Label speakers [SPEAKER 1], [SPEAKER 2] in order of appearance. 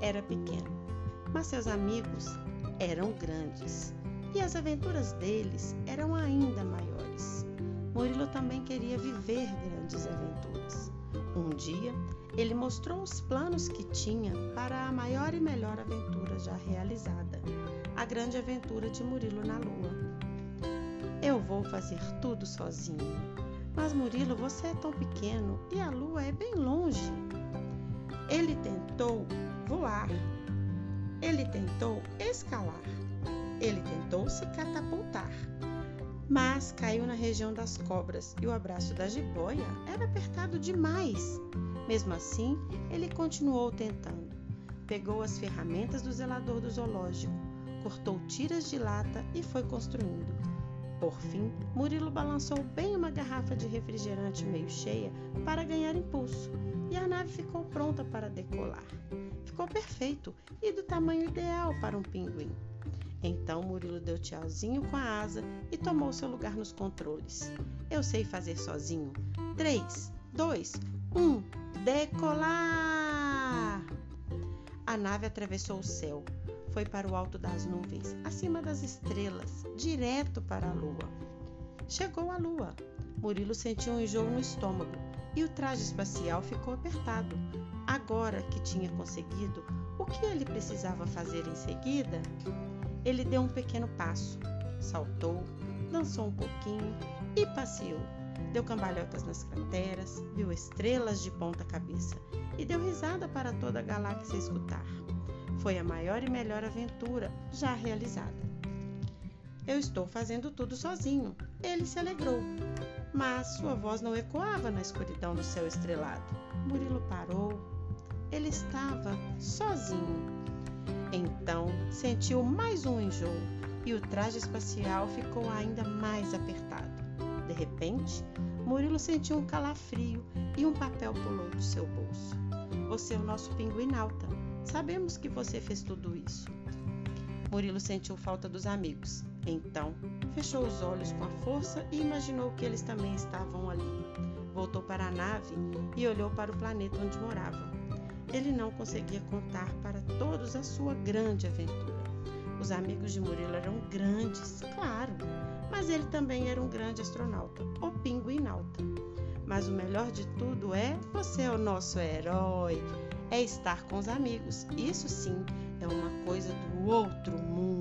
[SPEAKER 1] era pequeno, mas seus amigos eram grandes e as aventuras deles eram ainda maiores. Murilo também queria viver grandes aventuras. Um dia, ele mostrou os planos que tinha para a maior e melhor aventura já realizada, a grande aventura de Murilo na Lua. Eu vou fazer tudo sozinho. Mas Murilo, você é tão pequeno e a Lua é bem longe. Ele tentou voar. Ele tentou escalar. Ele tentou se catapultar. Mas caiu na região das cobras e o abraço da jiboia era apertado demais. Mesmo assim, ele continuou tentando. Pegou as ferramentas do zelador do zoológico, cortou tiras de lata e foi construindo. Por fim, Murilo balançou bem uma garrafa de refrigerante meio cheia para ganhar impulso e a nave ficou pronta para decolar. Ficou perfeito e do tamanho ideal para um pinguim. Então Murilo deu tchauzinho com a asa e tomou seu lugar nos controles. Eu sei fazer sozinho. 3, 2, 1, decolar! A nave atravessou o céu, foi para o alto das nuvens, acima das estrelas, direto para a lua. Chegou a lua. Murilo sentiu um enjoo no estômago e o traje espacial ficou apertado. Agora que tinha conseguido, o que ele precisava fazer em seguida? Ele deu um pequeno passo, saltou, dançou um pouquinho e passeou. Deu cambalhotas nas crateras, viu estrelas de ponta cabeça e deu risada para toda a galáxia escutar. Foi a maior e melhor aventura já realizada. Eu estou fazendo tudo sozinho. Ele se alegrou, mas sua voz não ecoava na escuridão do céu estrelado. Murilo parou. Ele estava sozinho então sentiu mais um enjoo e o traje espacial ficou ainda mais apertado. De repente, Murilo sentiu um calafrio e um papel pulou do seu bolso. Você é o nosso pinguinalta. Sabemos que você fez tudo isso. Murilo sentiu falta dos amigos. Então, fechou os olhos com a força e imaginou que eles também estavam ali. Voltou para a nave e olhou para o planeta onde morava ele não conseguia contar para todos a sua grande aventura. Os amigos de Murilo eram grandes, claro, mas ele também era um grande astronauta, o pinguinauta. Mas o melhor de tudo é você é o nosso herói, é estar com os amigos. Isso sim é uma coisa do outro mundo.